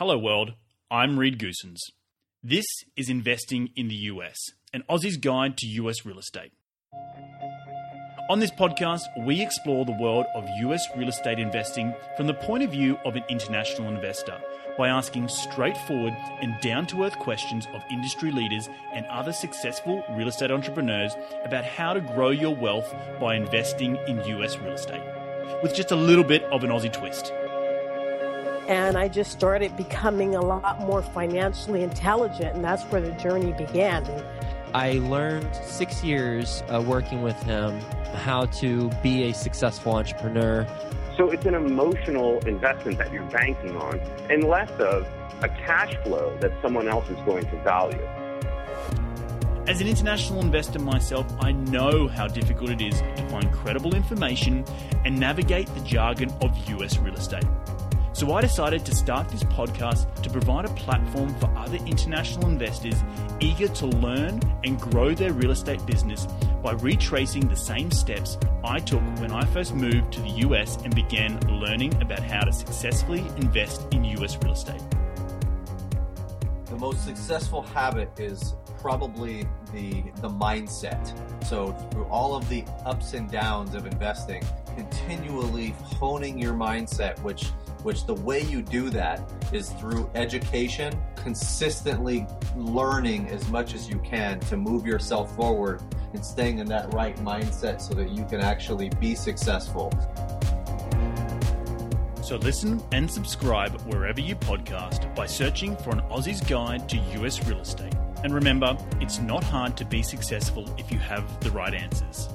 Hello, world. I'm Reed Goossens. This is Investing in the US, an Aussie's guide to US real estate. On this podcast, we explore the world of US real estate investing from the point of view of an international investor by asking straightforward and down to earth questions of industry leaders and other successful real estate entrepreneurs about how to grow your wealth by investing in US real estate, with just a little bit of an Aussie twist and I just started becoming a lot more financially intelligent, and that's where the journey began. I learned six years uh, working with him how to be a successful entrepreneur. So it's an emotional investment that you're banking on, and less of a cash flow that someone else is going to value. As an international investor myself, I know how difficult it is to find credible information and navigate the jargon of US real estate. So I decided to start this podcast to provide a platform for other international investors eager to learn and grow their real estate business by retracing the same steps I took when I first moved to the US and began learning about how to successfully invest in US real estate. The most successful habit is probably the the mindset. So through all of the ups and downs of investing, continually honing your mindset, which which the way you do that is through education, consistently learning as much as you can to move yourself forward and staying in that right mindset so that you can actually be successful. So listen and subscribe wherever you podcast by searching for an Aussie's Guide to US Real Estate. And remember, it's not hard to be successful if you have the right answers.